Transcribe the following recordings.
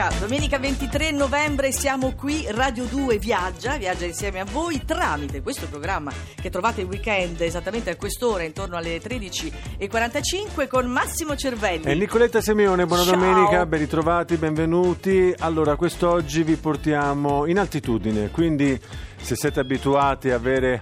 Domenica, domenica 23 novembre siamo qui, Radio 2 viaggia, viaggia insieme a voi tramite questo programma che trovate il weekend esattamente a quest'ora intorno alle 13.45 con Massimo Cervelli. E Nicoletta Simeone, buona Ciao. domenica, ben ritrovati, benvenuti. Allora, quest'oggi vi portiamo in altitudine, quindi se siete abituati a avere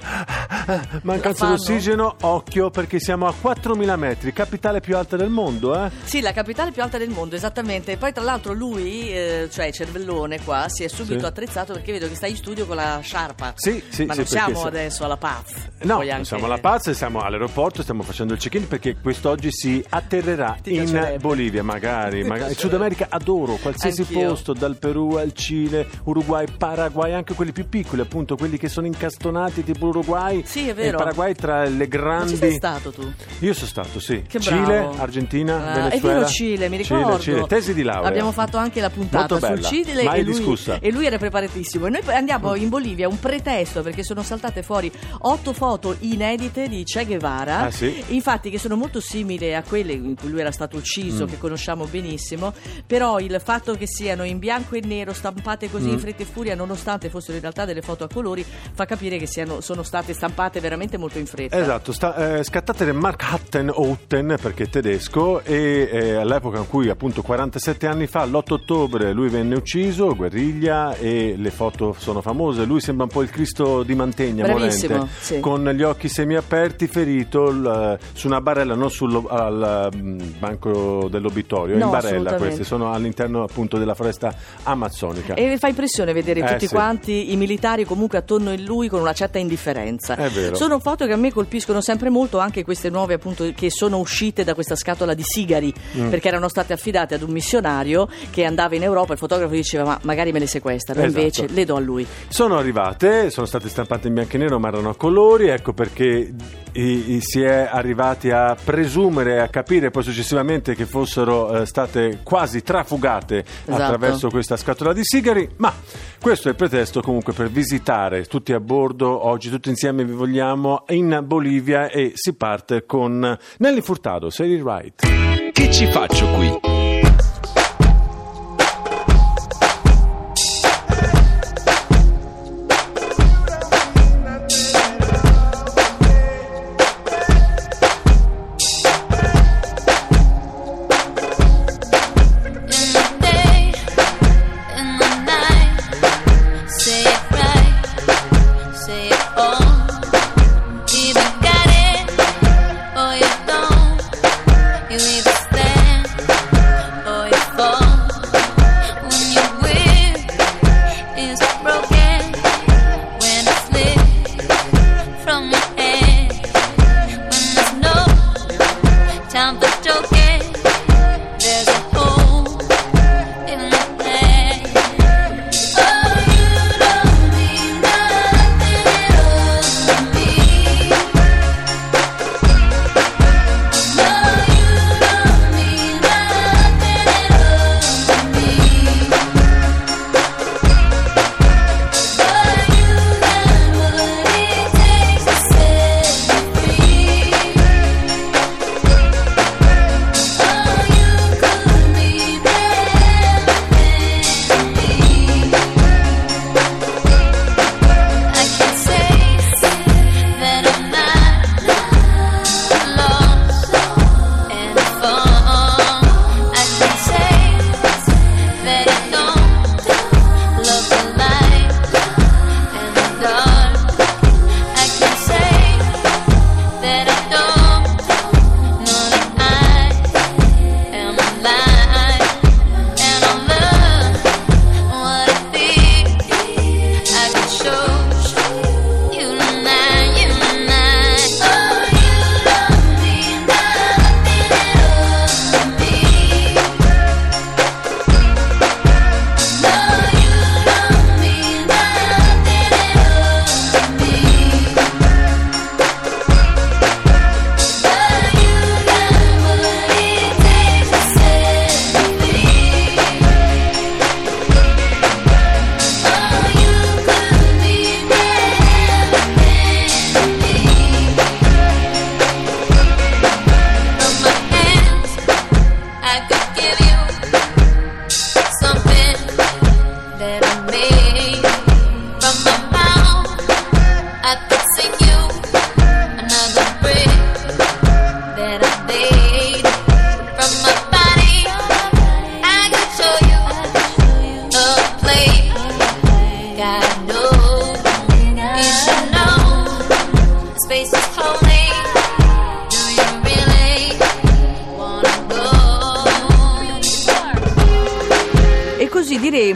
mancanza fanno? d'ossigeno, occhio perché siamo a 4.000 metri, capitale più alta del mondo, eh? Sì, la capitale più alta del mondo, esattamente. Poi tra l'altro lui, eh, cioè Cervellone qua, si è subito Sì. attrezzato perché vedo che sta in studio con la sciarpa. Sì, sì, Ma sì, non siamo adesso alla Paz. No, anche- siamo alla Paz, siamo all'aeroporto, stiamo facendo il check-in perché quest'oggi si atterrerà Ti in. Bolivia, magari. magari. Sud America adoro, qualsiasi Anch'io. posto, dal Perù al Cile, Uruguay, Paraguay, anche quelli più piccoli, appunto, quelli che sono incastonati tipo l'Uruguay Sì, è e vero. il Paraguay tra le Ma grandi... ci sei stato tu? Io sono stato, sì. Che Cile, bravo. Argentina, Ah, Venezuela. È vero Cile, mi ricordo. Cile, Cile. Tesi di laurea. Abbiamo fatto anche la puntata sul bella, Cile mai e lui, discussa. e lui era preparatissimo. E noi andiamo in Bolivia, un pretesto perché sono saltate fuori otto foto inedite di Che Guevara. Ah, sì? Infatti che sono molto simili a quelle in cui lui era stato ucciso, Mm. che conosciamo benissimo, però il fatto che siano in bianco e nero, stampate così Mm. in fretta e furia, nonostante fossero in realtà delle foto a colori, fa capire che siano, sono state stampate veramente molto in fretta. Esatto, sta, eh, scattate nel Markhatten Outen perché è tedesco e eh, all'epoca in cui appunto 47 anni fa, l'8 ottobre, lui venne ucciso, guerriglia e le foto sono famose, lui sembra un po' il Cristo di Mantegna, Bravissimo, morente, sì. con gli occhi semiaperti, ferito l- su una barella, non sul al, mm, banco dell'obitorio, No, in barella questi, sono all'interno appunto della foresta amazzonica. E fa impressione vedere Eh, tutti sì. quanti i militari comunque attorno a lui con una certa indifferenza. È vero. Sono foto che a me colpiscono sempre molto, anche queste nuove appunto che sono uscite da questa scatola di sigari, Mm. perché erano state affidate ad un missionario che andava in Europa, il fotografo diceva ma magari me le sequestrano, Esatto. invece le do a lui. Sono arrivate, sono state stampate in bianco e nero ma erano a colori, ecco perché i- i- si è arrivati a presumere e a capire poi successivamente che fossero eh, state quasi trafugate Esatto. attraverso questa scatola di sigari, ma questo è il pretesto comunque per visitare tutti a bordo, oggi tutti insieme vi vogliamo, in Bolivia e si parte con Nelly Furtado, Say It Right. Che ci faccio qui?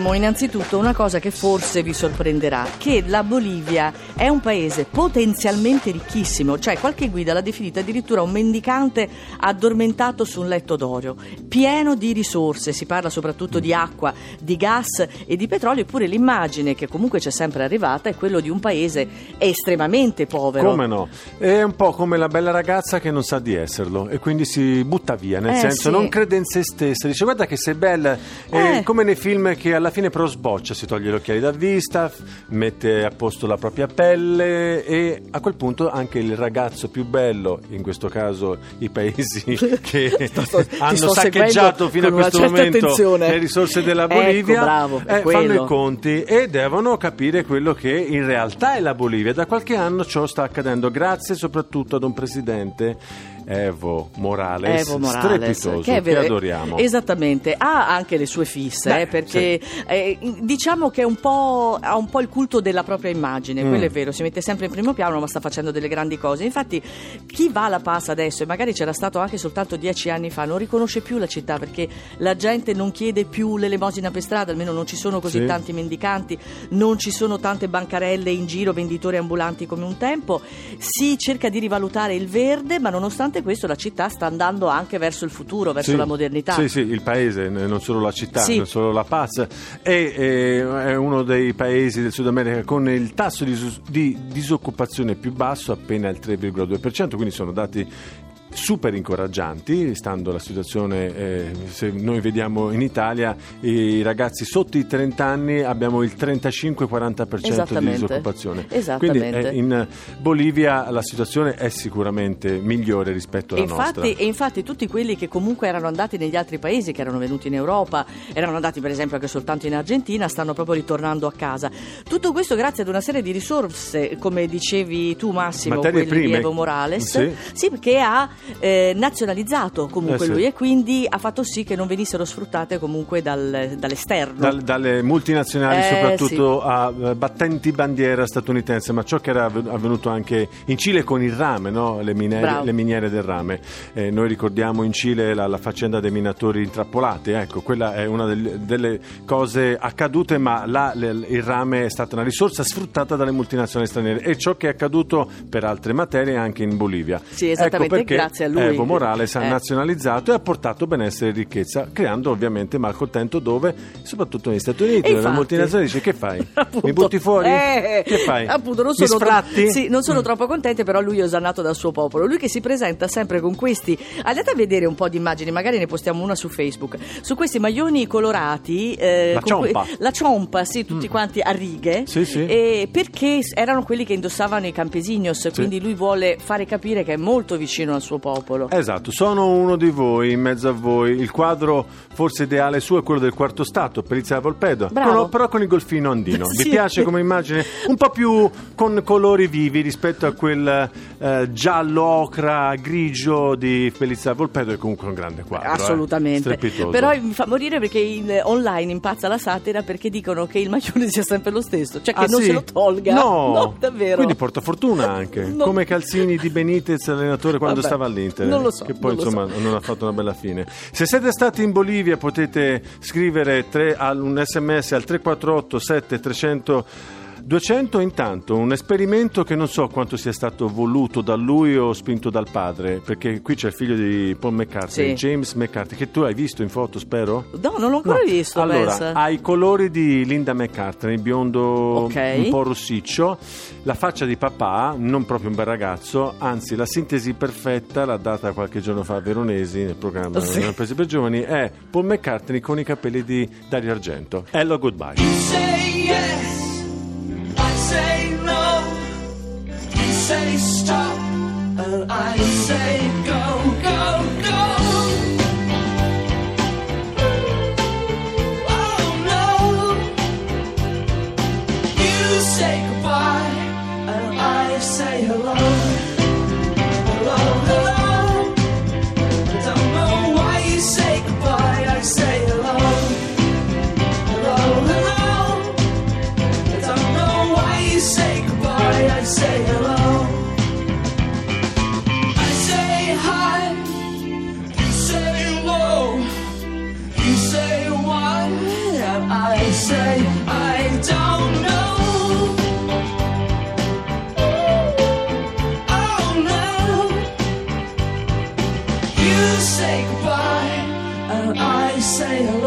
Diremo innanzitutto una cosa che forse vi sorprenderà, che la Bolivia è un paese potenzialmente ricchissimo, cioè qualche guida l'ha definita addirittura un mendicante addormentato su un letto d'oro, pieno di risorse, si parla soprattutto di acqua, di gas e di petrolio, eppure l'immagine che comunque c'è sempre arrivata è quello di un paese estremamente povero. Come no? È un po' come la bella ragazza che non sa di esserlo e quindi si butta via, nel Eh, senso sì. non crede in se stessa, dice guarda che sei bella, Eh. come nei film che alla fine però sboccia, si toglie gli occhiali da vista, mette a posto la propria pelle e a quel punto anche il ragazzo più bello, in questo caso i paesi che Sto- sto- hanno saccheggiato fino a questo momento attenzione. le risorse della Ecco, Bolivia bravo, è eh, fanno i conti e devono capire quello che in realtà è la Bolivia. Da qualche anno ciò sta accadendo grazie soprattutto ad un presidente Evo Morales, Evo Morales, strepitoso che, che, è vero- adoriamo. Esattamente, ha anche le sue fisse, Beh, eh, perché eh, diciamo che è un po', ha un po' il culto della propria immagine, Mm. quello è vero, si mette sempre in primo piano ma sta facendo delle grandi cose. Infatti chi va alla Paz adesso, e magari c'era stato anche soltanto dieci anni fa, non riconosce più la città perché la gente non chiede più l'elemosina per strada, almeno non ci sono così Sì. tanti mendicanti, non ci sono tante bancarelle in giro, venditori ambulanti come un tempo, si cerca di rivalutare il verde, ma nonostante questo la città sta andando anche verso il futuro, verso Sì, la modernità. Sì, sì, il paese, non solo la città, Sì. non solo la Paz, è, è- uno dei paesi del Sud America con il tasso di, di disoccupazione più basso, appena il 3,2%, quindi sono dati super incoraggianti, stando la situazione, eh, se noi vediamo in Italia i ragazzi sotto i 30 anni abbiamo il 35-40% di disoccupazione. Esattamente. Quindi eh, in Bolivia la situazione è sicuramente migliore rispetto E alla nostra. infatti, e infatti tutti quelli che comunque erano andati negli altri paesi, che erano venuti in Europa, erano andati per esempio anche soltanto in Argentina, stanno proprio ritornando a casa. Tutto questo grazie ad una serie di risorse, come dicevi tu Massimo, Materie quelli di prime. Evo Morales, Sì. perché ha eh, nazionalizzato comunque Eh, sì. lui e quindi ha fatto sì che non venissero sfruttate comunque dal- dall'esterno. Dal- dalle multinazionali, Eh, soprattutto a eh, battenti bandiera statunitense, ma ciò che era avven- avvenuto anche in Cile con il rame, no? le, miniere, le miniere del rame. Eh, noi ricordiamo in Cile la, la faccenda dei minatori intrappolati, ecco, quella è una del- delle cose accadute, ma là le- il rame è stata una risorsa sfruttata dalle multinazionali straniere e ciò che è accaduto per altre materie anche in Bolivia. Sì, esattamente, ecco perché grazie a lui. Evo Morales ha Eh. nazionalizzato e ha portato benessere e ricchezza, creando ovviamente malcontento dove, soprattutto negli Stati Uniti, E dove la infatti- multinazionale dice che fai? Appunto. Mi butti fuori? Eh, che fai? Appunto, non sono, sfratti? sì, non sono troppo contente, però lui è osannato dal suo popolo. Lui che si presenta sempre con questi. Andate a vedere un po' di immagini, magari ne postiamo una su Facebook. Su questi maglioni colorati. eh, La que- ciompa. la ciompa, sì, tutti quanti a righe. Sì, sì. eh, perché erano quelli che indossavano i campesinos. Quindi lui vuole fare capire che è molto vicino al suo popolo. Esatto, sono uno di voi, in mezzo a voi. Il quadro forse ideale suo è quello del quarto stato, Perizia Volpedo, Bravo. con- però con il golfino andino. Vi Sì. piace come immagine? Un po' più con colori vivi rispetto a quel eh, giallo ocra grigio di Perizia Volpedo, che comunque è un grande quadro. eh. Assolutamente. Strepitoso. Però mi fa morire perché in- online impazza la satira perché dicono che il maglione sia sempre lo stesso, cioè che Ah, non sì? se lo tolga. No, davvero. Quindi porta fortuna anche. No. Come Calzini di Benitez, allenatore quando Vabbè, stava all'Inter. non lo so, Che poi non insomma so. non ha fatto una bella fine. Se siete stati in Bolivia potete scrivere tre- al- un sms al 348 7300 200 intanto un esperimento che non so quanto sia stato voluto da lui o spinto dal padre, perché qui c'è il figlio di Paul McCartney, Sì. James McCartney, che tu hai visto in foto, spero? No, non l'ho ancora No. visto. Allora, pensa. ha i colori di Linda McCartney, biondo Ok. un po' rossiccio, la faccia di papà, non proprio un bel ragazzo, anzi la sintesi perfetta l'ha data qualche giorno fa a Veronesi nel programma Sì. Una Presa per Giovani, è Paul McCartney con i capelli di Dario Argento. Hello, goodbye. Say stop, and I say go, go, go. I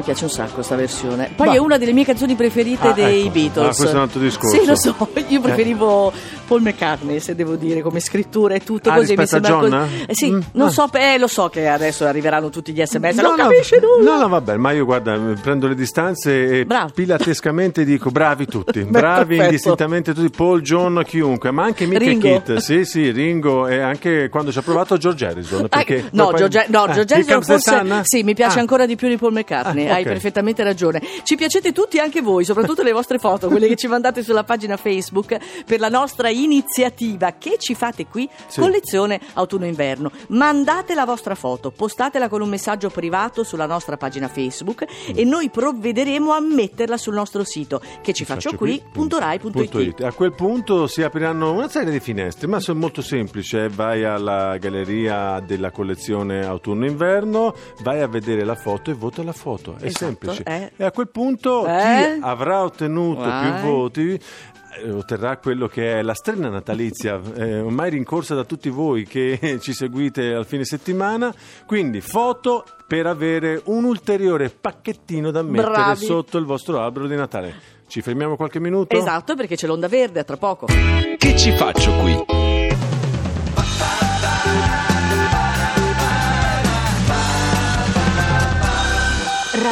Me piace un sacco questa versione. Poi Ma- è una delle mie canzoni preferite Ah, dei ecco. Beatles. Ah, questo è un altro discorso. Sì, lo so, io preferivo Paul McCartney, se devo dire, come scrittura e tutto Ah, così. Mi sembra John? così. Eh, sì, Mm, non ah. so, eh, lo so che adesso arriveranno tutti gli sms, No, non no, capisce nulla. No, no, vabbè, ma io guarda, prendo le distanze e Bravo. pilatescamente dico bravi tutti, Beh, bravi perfetto. indistintamente tutti, Paul, John, chiunque, ma anche Mick Ringo. e Kit, sì, sì, Ringo e anche quando ci ha provato George Harrison. Perché Ah, no, poi- George, no, eh, George Harrison forse sì, mi piace Ah. ancora di più di Paul McCartney. Ah, Hai perfettamente ragione. Ci piacete tutti anche voi, soprattutto le vostre foto, quelle che ci mandate sulla pagina Facebook per la nostra iniziativa che ci fate qui, Sì. collezione autunno-inverno. Mandate la vostra foto, postatela con un messaggio privato sulla nostra pagina Facebook e noi provvederemo a metterla sul nostro sito che ci faccio qui, punto rai punto it. punto it. A quel punto si apriranno una serie di finestre, ma sono molto semplice. Vai alla galleria della collezione autunno-inverno, vai a vedere la foto e vota la foto. È Esatto, semplice. eh. E a quel punto Eh? chi avrà ottenuto Vai. più voti eh, otterrà quello che è la strena natalizia, eh, ormai rincorsa da tutti voi che ci seguite al fine settimana. Quindi foto per avere un ulteriore pacchettino da mettere Bravi. sotto il vostro albero di Natale. Ci fermiamo qualche minuto? Esatto, perché c'è l'onda verde, a tra poco. Che ci faccio qui?